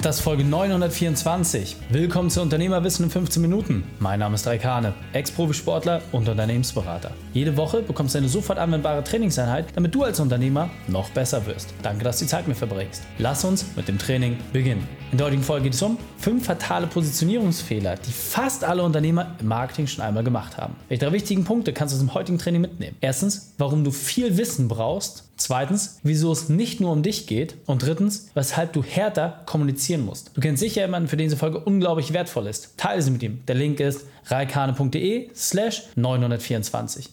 Das ist Folge 924. Willkommen zu Unternehmerwissen in 15 Minuten. Mein Name ist Raikane, Ex-Profisportler und Unternehmensberater. Jede Woche bekommst du eine sofort anwendbare Trainingseinheit, damit du als Unternehmer noch besser wirst. Danke, dass du die Zeit mit verbringst. Lass uns mit dem Training beginnen. In der heutigen Folge geht es um fünf fatale Positionierungsfehler, die fast alle Unternehmer im Marketing schon einmal gemacht haben. Welche drei wichtigen Punkte kannst du aus dem heutigen Training mitnehmen? Erstens, warum du viel Wissen brauchst. Zweitens, wieso es nicht nur um dich geht. Und drittens, weshalb du härter kommunizieren musst. Du kennst sicher jemanden, für den diese Folge unglaublich wertvoll ist. Teile sie mit ihm. Der Link ist reikane.de slash 924.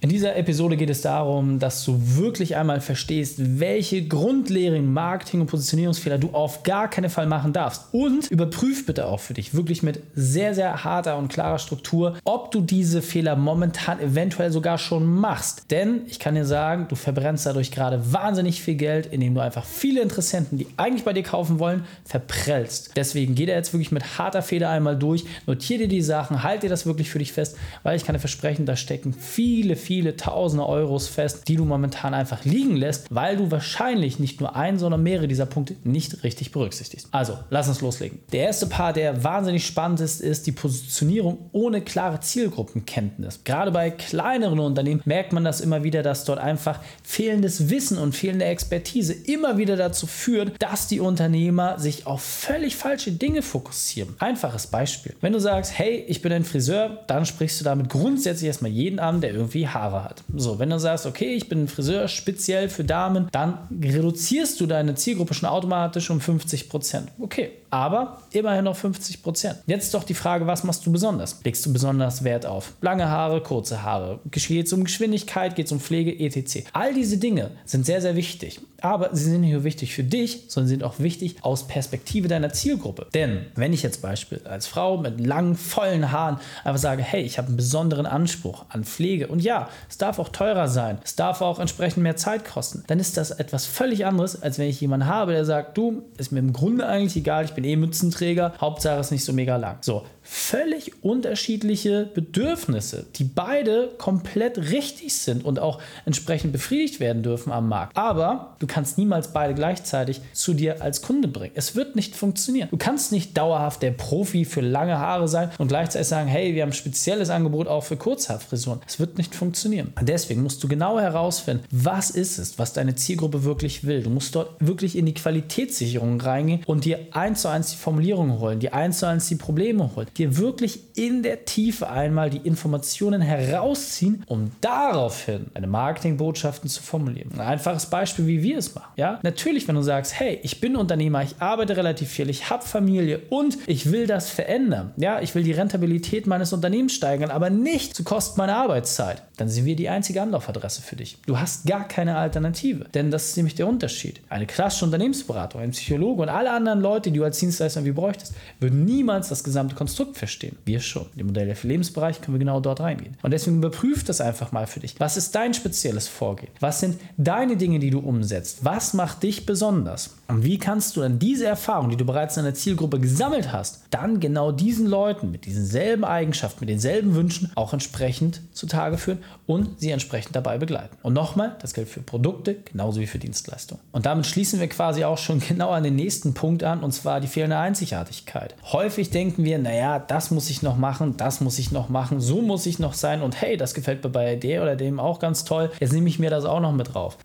In dieser Episode geht es darum, dass du wirklich einmal verstehst, welche grundlehren Marketing- und Positionierungsfehler du auf gar keinen Fall machen darfst. Und überprüf bitte auch für dich wirklich mit sehr, sehr harter und klarer Struktur, ob du diese Fehler momentan eventuell sogar schon machst. Denn ich kann dir sagen, du verbrennst dadurch gerade wahnsinnig viel Geld, indem du einfach viele Interessenten, die eigentlich bei dir kaufen wollen, verprellst. Deswegen geh da jetzt wirklich mit harter Feder einmal durch, notiere dir die Sachen, halt dir das wirklich für dich fest, weil ich kann dir versprechen, da stecken viele, viele viele tausende Euros fest, die du momentan einfach liegen lässt, weil du wahrscheinlich nicht nur einen, sondern mehrere dieser Punkte nicht richtig berücksichtigst. Also, lass uns loslegen. Der erste Part, der wahnsinnig spannend ist, ist die Positionierung ohne klare Zielgruppenkenntnis. Gerade bei kleineren Unternehmen merkt man das immer wieder, dass dort einfach fehlendes Wissen und fehlende Expertise immer wieder dazu führt, dass die Unternehmer sich auf völlig falsche Dinge fokussieren. Einfaches Beispiel. Wenn du sagst, hey, ich bin ein Friseur, dann sprichst du damit grundsätzlich erstmal jeden an, der irgendwie Haare hat. So, wenn du sagst, okay, ich bin ein Friseur speziell für Damen, dann reduzierst du deine Zielgruppe schon automatisch um 50 Prozent. Okay, aber immerhin noch 50 Prozent. Jetzt doch die Frage, was machst du besonders? Legst du besonders Wert auf lange Haare, kurze Haare? Geht es um Geschwindigkeit, geht es um Pflege, etc. All diese Dinge sind sehr, sehr wichtig. Aber sie sind nicht nur wichtig für dich, sondern sind auch wichtig aus Perspektive deiner Zielgruppe. Denn wenn ich jetzt Beispiel als Frau mit langen, vollen Haaren einfach sage, hey, ich habe einen besonderen Anspruch an Pflege und ja, es darf auch teurer sein, es darf auch entsprechend mehr Zeit kosten, dann ist das etwas völlig anderes, als wenn ich jemanden habe, der sagt, du, ist mir im Grunde eigentlich egal, ich bin eh Mützenträger, Hauptsache ist nicht so mega lang. So, völlig unterschiedliche Bedürfnisse, die beide komplett richtig sind und auch entsprechend befriedigt werden dürfen am Markt. Aber du kannst niemals beide gleichzeitig zu dir als Kunde bringen. Es wird nicht funktionieren. Du kannst nicht dauerhaft der Profi für lange Haare sein und gleichzeitig sagen, hey, wir haben ein spezielles Angebot auch für Kurzhaarfrisuren. Es wird nicht funktionieren. deswegen musst du genau herausfinden, was ist es, was deine Zielgruppe wirklich will. Du musst dort wirklich in die Qualitätssicherung reingehen und dir eins zu eins die Formulierungen holen, dir eins zu eins die Probleme holen dir wirklich in der Tiefe einmal die Informationen herausziehen, um daraufhin eine Marketingbotschaften zu formulieren. Ein einfaches Beispiel, wie wir es machen. Ja, natürlich, wenn du sagst, hey, ich bin Unternehmer, ich arbeite relativ viel, ich habe Familie und ich will das verändern. Ja, ich will die Rentabilität meines Unternehmens steigern, aber nicht zu Kosten meiner Arbeitszeit. Dann sind wir die einzige Anlaufadresse für dich. Du hast gar keine Alternative, denn das ist nämlich der Unterschied. Eine klassische Unternehmensberatung, ein Psychologe und alle anderen Leute, die du als Dienstleister wie bräuchtest, würden niemals das gesamte Konstrukt verstehen. Wir schon. Im Modell für Lebensbereich können wir genau dort reingehen. Und deswegen überprüf das einfach mal für dich. Was ist dein spezielles Vorgehen? Was sind deine Dinge, die du umsetzt? Was macht dich besonders? Und wie kannst du dann diese Erfahrung, die du bereits in deiner Zielgruppe gesammelt hast, dann genau diesen Leuten mit diesen Eigenschaften, mit denselben Wünschen auch entsprechend zutage führen und sie entsprechend dabei begleiten? Und nochmal, das gilt für Produkte genauso wie für Dienstleistungen. Und damit schließen wir quasi auch schon genau an den nächsten Punkt an, und zwar die fehlende Einzigartigkeit. Häufig denken wir, naja, das muss ich noch machen, das muss ich noch machen, so muss ich noch sein und hey, das gefällt mir bei der oder dem auch ganz toll. Jetzt nehme ich mir das auch noch mit drauf.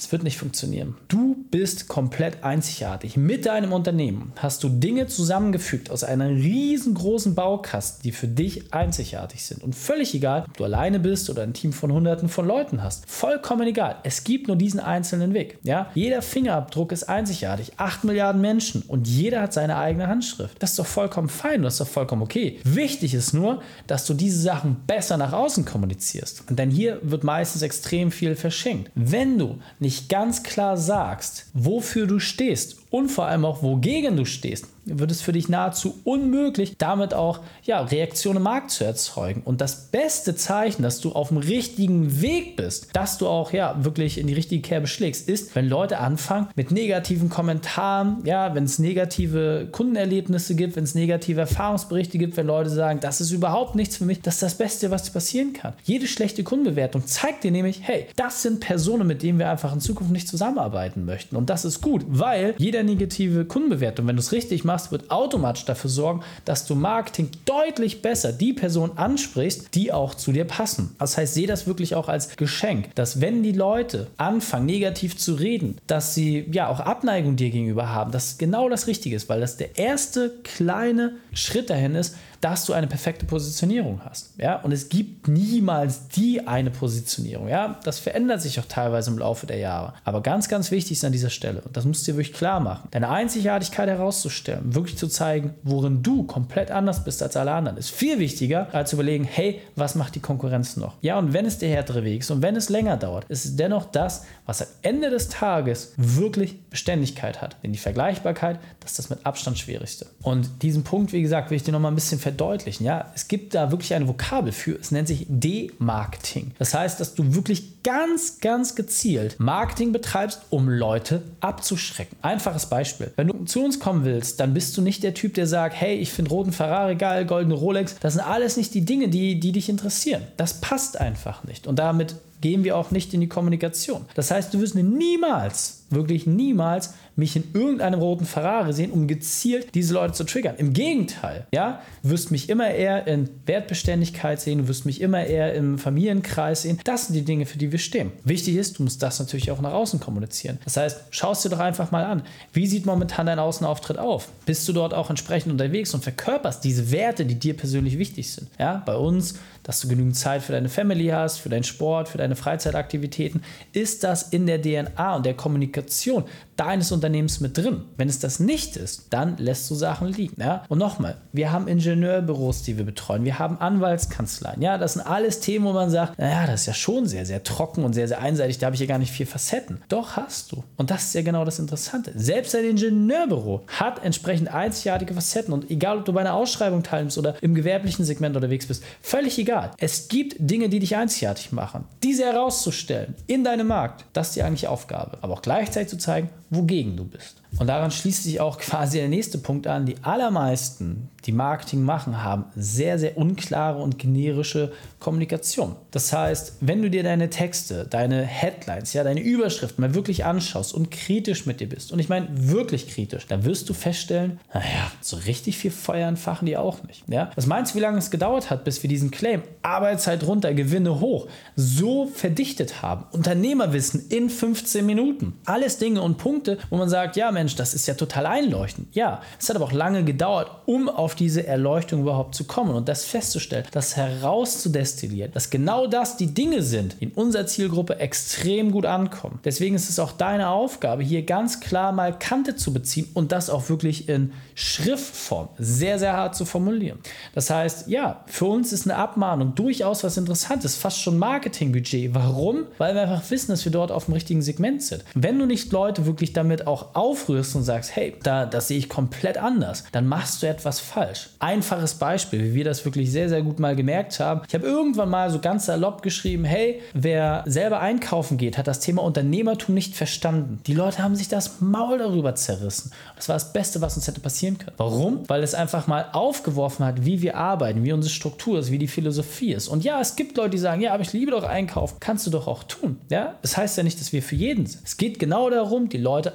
Es wird nicht funktionieren. Du bist komplett einzigartig. Mit deinem Unternehmen hast du Dinge zusammengefügt aus einer riesengroßen Baukasten, die für dich einzigartig sind. Und völlig egal, ob du alleine bist oder ein Team von hunderten von Leuten hast. Vollkommen egal. Es gibt nur diesen einzelnen Weg. Ja? Jeder Fingerabdruck ist einzigartig. Acht Milliarden Menschen und jeder hat seine eigene Handschrift. Das ist doch vollkommen fein, das ist doch vollkommen okay. Wichtig ist nur, dass du diese Sachen besser nach außen kommunizierst. Denn hier wird meistens extrem viel verschenkt. Wenn du nicht nicht ganz klar sagst, wofür du stehst und vor allem auch wogegen du stehst, wird es für dich nahezu unmöglich, damit auch ja, Reaktionen im Markt zu erzeugen. Und das beste Zeichen, dass du auf dem richtigen Weg bist, dass du auch ja wirklich in die richtige Kerbe schlägst, ist, wenn Leute anfangen mit negativen Kommentaren, ja, wenn es negative Kundenerlebnisse gibt, wenn es negative Erfahrungsberichte gibt, wenn Leute sagen, das ist überhaupt nichts für mich, das ist das Beste, was passieren kann. Jede schlechte Kundenbewertung zeigt dir nämlich, hey, das sind Personen, mit denen wir einfach in Zukunft nicht zusammenarbeiten möchten. Und das ist gut, weil jeder negative Kundenbewertung, wenn du es richtig machst, wird automatisch dafür sorgen, dass du Marketing deutlich besser die Person ansprichst, die auch zu dir passen. Das heißt, sehe das wirklich auch als Geschenk, dass wenn die Leute anfangen, negativ zu reden, dass sie ja auch Abneigung dir gegenüber haben, dass genau das Richtige ist, weil das der erste kleine Schritt dahin ist, dass du eine perfekte Positionierung hast. Ja? Und es gibt niemals die eine Positionierung. Ja? Das verändert sich auch teilweise im Laufe der Jahre. Aber ganz, ganz wichtig ist an dieser Stelle, und das musst du dir wirklich klar machen, deine Einzigartigkeit herauszustellen, wirklich zu zeigen, worin du komplett anders bist als alle anderen, ist viel wichtiger, als zu überlegen, hey, was macht die Konkurrenz noch? Ja, und wenn es der härtere Weg ist und wenn es länger dauert, ist es dennoch das, was am Ende des Tages wirklich Beständigkeit hat. Denn die Vergleichbarkeit, das ist das mit Abstand schwierigste. Und diesen Punkt, wie gesagt, will ich dir noch mal ein bisschen verdeutlichen. Ja, es gibt da wirklich eine Vokabel für. Es nennt sich Demarketing. Das heißt, dass du wirklich ganz, ganz gezielt Marketing betreibst, um Leute abzuschrecken. Einfaches Beispiel. Wenn du zu uns kommen willst, dann bist du nicht der Typ, der sagt, hey, ich finde roten Ferrari geil, goldene Rolex. Das sind alles nicht die Dinge, die, die dich interessieren. Das passt einfach nicht. Und damit gehen wir auch nicht in die Kommunikation. Das heißt, du wirst niemals, wirklich niemals mich in irgendeinem roten Ferrari sehen, um gezielt diese Leute zu triggern. Im Gegenteil, ja, du wirst mich immer eher in Wertbeständigkeit sehen, du wirst mich immer eher im Familienkreis sehen. Das sind die Dinge, für die wir stehen. Wichtig ist, du musst das natürlich auch nach außen kommunizieren. Das heißt, schau es dir doch einfach mal an. Wie sieht momentan dein Außenauftritt auf? Bist du dort auch entsprechend unterwegs und verkörperst diese Werte, die dir persönlich wichtig sind? Ja, bei uns, dass du genügend Zeit für deine Family hast, für deinen Sport, für deine Freizeitaktivitäten, ist das in der DNA und der Kommunikation deines Unternehmens mit drin. Wenn es das nicht ist, dann lässt du Sachen liegen. Ja? Und nochmal, wir haben Ingenieurbüros, die wir betreuen, wir haben Anwaltskanzleien. Ja, das sind alles Themen, wo man sagt, naja, das ist ja schon sehr, sehr trocken und sehr, sehr einseitig, da habe ich ja gar nicht vier Facetten. Doch hast du. Und das ist ja genau das Interessante. Selbst ein Ingenieurbüro hat entsprechend einzigartige Facetten und egal, ob du bei einer Ausschreibung teilnimmst oder im gewerblichen Segment unterwegs bist, völlig egal. Es gibt Dinge, die dich einzigartig machen. Diese herauszustellen in deinem Markt, das ist die eigentliche Aufgabe. Aber auch gleichzeitig zu zeigen, wogegen du bist. Und daran schließt sich auch quasi der nächste Punkt an. Die allermeisten, die Marketing machen, haben sehr, sehr unklare und generische Kommunikation. Das heißt, wenn du dir deine Texte, deine Headlines, ja, deine Überschriften mal wirklich anschaust und kritisch mit dir bist, und ich meine wirklich kritisch, dann wirst du feststellen, naja, so richtig viel Feuer entfachen die auch nicht. Ja? Was meinst du, wie lange es gedauert hat, bis wir diesen Claim Arbeitszeit runter, Gewinne hoch so verdichtet haben? Unternehmerwissen in 15 Minuten. Alles Dinge und Punkte, wo man sagt, ja, Mensch, das ist ja total einleuchtend. Ja, es hat aber auch lange gedauert, um auf diese Erleuchtung überhaupt zu kommen und das festzustellen, das herauszudestillieren, dass genau das die Dinge sind, die in unserer Zielgruppe extrem gut ankommen. Deswegen ist es auch deine Aufgabe, hier ganz klar mal Kante zu beziehen und das auch wirklich in Schriftform sehr, sehr hart zu formulieren. Das heißt, ja, für uns ist eine Abmahnung durchaus was Interessantes, fast schon Marketingbudget. Warum? Weil wir einfach wissen, dass wir dort auf dem richtigen Segment sind. Wenn du nicht Leute wirklich damit auch aufrührst und sagst, hey, da, das sehe ich komplett anders, dann machst du etwas falsch. Einfaches Beispiel, wie wir das wirklich sehr, sehr gut mal gemerkt haben. Ich habe irgendwann mal so ganz salopp geschrieben, hey, wer selber einkaufen geht, hat das Thema Unternehmertum nicht verstanden. Die Leute haben sich das Maul darüber zerrissen. Das war das Beste, was uns hätte passieren können. Warum? Weil es einfach mal aufgeworfen hat, wie wir arbeiten, wie unsere Struktur ist, wie die Philosophie ist. Und ja, es gibt Leute, die sagen, ja, aber ich liebe doch einkaufen. Kannst du doch auch tun. Ja, das heißt ja nicht, dass wir für jeden sind. Es geht genau darum, die Leute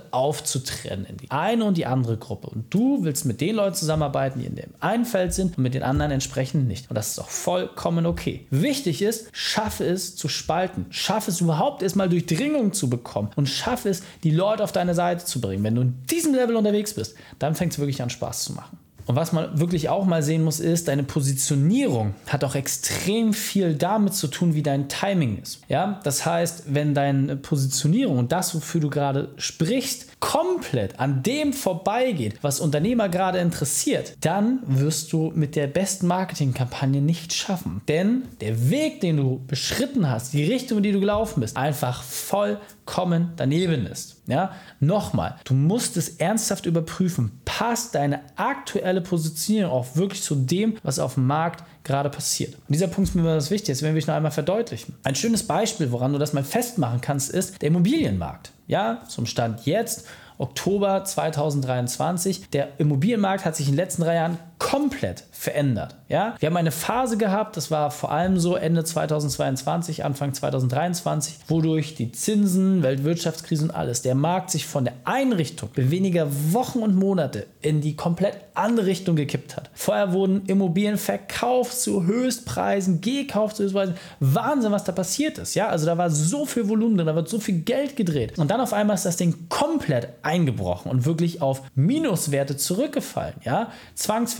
aufzutrennen in die eine und die andere Gruppe. Und du willst mit den Leuten zusammenarbeiten, die in dem einen Feld sind und mit den anderen entsprechend nicht. Und das ist auch vollkommen okay. Wichtig ist, schaffe es zu spalten. Schaffe es überhaupt erstmal Durchdringung zu bekommen und schaffe es, die Leute auf deine Seite zu bringen. Wenn du in diesem Level unterwegs bist, dann fängt es wirklich an Spaß zu machen. Und was man wirklich auch mal sehen muss, ist, deine Positionierung hat auch extrem viel damit zu tun, wie dein Timing ist. Ja, das heißt, wenn deine Positionierung und das, wofür du gerade sprichst, komplett an dem vorbeigeht, was Unternehmer gerade interessiert, dann wirst du mit der besten Marketingkampagne nicht schaffen. Denn der Weg, den du beschritten hast, die Richtung, in die du gelaufen bist, einfach vollkommen daneben ist. Ja, nochmal, du musst es ernsthaft überprüfen passt deine aktuelle Positionierung auch wirklich zu dem, was auf dem Markt gerade passiert. Und dieser Punkt ist mir besonders wichtig, das werden wir noch einmal verdeutlichen. Ein schönes Beispiel, woran du das mal festmachen kannst, ist der Immobilienmarkt. Ja, zum Stand jetzt Oktober 2023. Der Immobilienmarkt hat sich in den letzten drei Jahren komplett verändert. Ja? Wir haben eine Phase gehabt, das war vor allem so Ende 2022, Anfang 2023, wodurch die Zinsen, Weltwirtschaftskrise und alles, der Markt sich von der Einrichtung in weniger Wochen und Monate in die komplett andere Richtung gekippt hat. Vorher wurden Immobilien verkauft zu Höchstpreisen, gekauft zu Höchstpreisen. Wahnsinn, was da passiert ist. Ja? Also da war so viel Volumen drin, da wird so viel Geld gedreht. Und dann auf einmal ist das Ding komplett eingebrochen und wirklich auf Minuswerte zurückgefallen. Ja?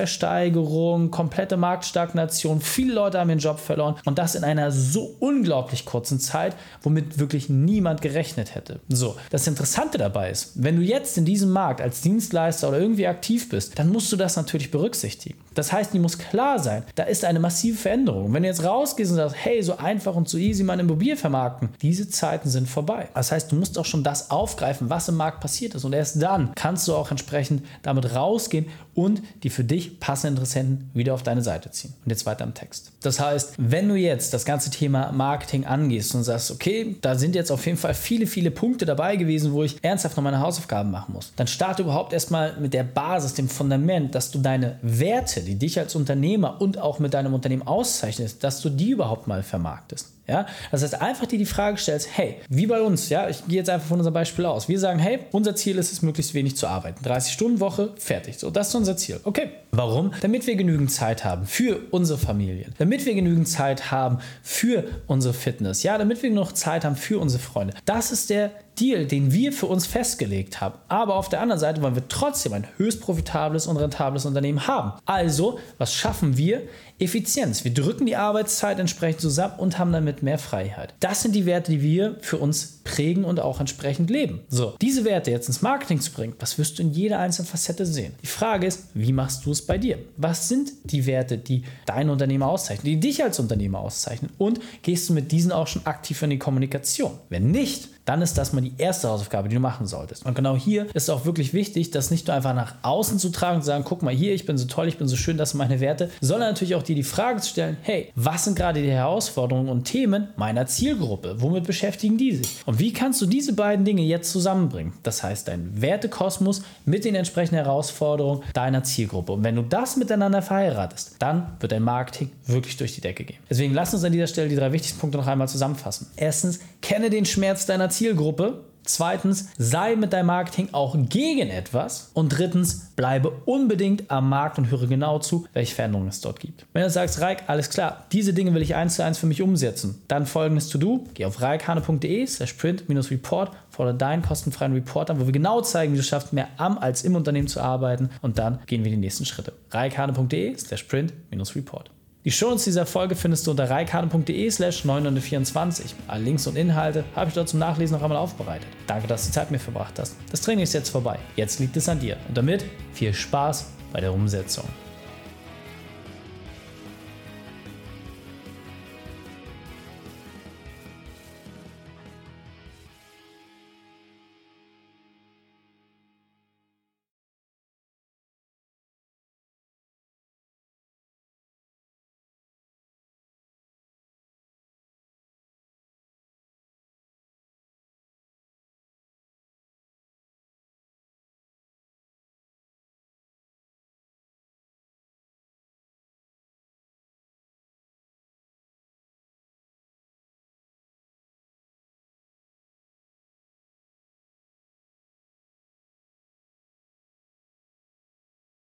Zwangsversteigerung, komplette Marktstagnation, viele Leute haben ihren Job verloren und das in einer so unglaublich kurzen Zeit, womit wirklich niemand gerechnet hätte. So, das Interessante dabei ist, wenn du jetzt in diesem Markt als Dienstleister oder irgendwie aktiv bist, dann musst du das natürlich berücksichtigen. Das heißt, dir muss klar sein, da ist eine massive Veränderung. Wenn du jetzt rausgehst und sagst, hey, so einfach und so easy meine Immobilie vermarkten, diese Zeiten sind vorbei. Das heißt, du musst auch schon das aufgreifen, was im Markt passiert ist. Und erst dann kannst du auch entsprechend damit rausgehen und die für dich passenden Interessenten wieder auf deine Seite ziehen. Und jetzt weiter im Text. Das heißt, wenn du jetzt das ganze Thema Marketing angehst und sagst, okay, da sind jetzt auf jeden Fall viele, viele Punkte dabei gewesen, wo ich ernsthaft noch meine Hausaufgaben machen muss, dann starte überhaupt erstmal mit der Basis, dem Fundament, dass du deine Werte, die dich als Unternehmer und auch mit deinem Unternehmen auszeichnest, dass du die überhaupt mal vermarktest. Ja? Das heißt, einfach dir die Frage stellst, hey, wie bei uns, ja, ich gehe jetzt einfach von unserem Beispiel aus. Wir sagen, hey, unser Ziel ist es, möglichst wenig zu arbeiten. 30 Stunden Woche, fertig. So, das ist unser Ziel. Okay. Warum? Damit wir genügend Zeit haben für unsere Familien. Damit wir genügend Zeit haben für unsere Fitness. Ja, damit wir genug Zeit haben für unsere Freunde. Das ist der Deal, den wir für uns festgelegt haben. Aber auf der anderen Seite wollen wir trotzdem ein höchst profitables und rentables Unternehmen haben. Also, was schaffen wir? Effizienz. Wir drücken die Arbeitszeit entsprechend zusammen und haben damit mehr Freiheit. Das sind die Werte, die wir für uns prägen und auch entsprechend leben. So, diese Werte jetzt ins Marketing zu bringen, das wirst du in jeder einzelnen Facette sehen. Die Frage ist, wie machst du es bei dir? Was sind die Werte, die dein Unternehmer auszeichnen, die dich als Unternehmer auszeichnen? Und gehst du mit diesen auch schon aktiv in die Kommunikation? Wenn nicht, dann ist das mal die erste Hausaufgabe, die du machen solltest. Und genau hier ist auch wirklich wichtig, das nicht nur einfach nach außen zu tragen und zu sagen, guck mal hier, ich bin so toll, ich bin so schön, das sind meine Werte, sondern natürlich auch dir die Frage zu stellen, hey, was sind gerade die Herausforderungen und Themen meiner Zielgruppe? Womit beschäftigen die sich? Und wie kannst du diese beiden Dinge jetzt zusammenbringen? Das heißt, dein Wertekosmos mit den entsprechenden Herausforderungen deiner Zielgruppe. Und wenn du das miteinander verheiratest, dann wird dein Marketing wirklich durch die Decke gehen. Deswegen lass uns an dieser Stelle die drei wichtigsten Punkte noch einmal zusammenfassen. Erstens, kenne den Schmerz deiner Zielgruppe. Zweitens, sei mit deinem Marketing auch gegen etwas. Und drittens, bleibe unbedingt am Markt und höre genau zu, welche Veränderungen es dort gibt. Wenn du sagst, Reik, alles klar, diese Dinge will ich eins zu eins für mich umsetzen, dann folgendes To-Do, geh auf reikhane.de slash print-report, fordere deinen kostenfreien Report an, wo wir genau zeigen, wie du schaffst, mehr am als im Unternehmen zu arbeiten und dann gehen wir die nächsten Schritte. reikhane.de slash print-report. Die Shownotes dieser Folge findest du unter reikane.de slash 924. Alle Links und Inhalte habe ich dort zum Nachlesen noch einmal aufbereitet. Danke, dass du Zeit mir verbracht hast. Das Training ist jetzt vorbei. Jetzt liegt es an dir. Und damit viel Spaß bei der Umsetzung.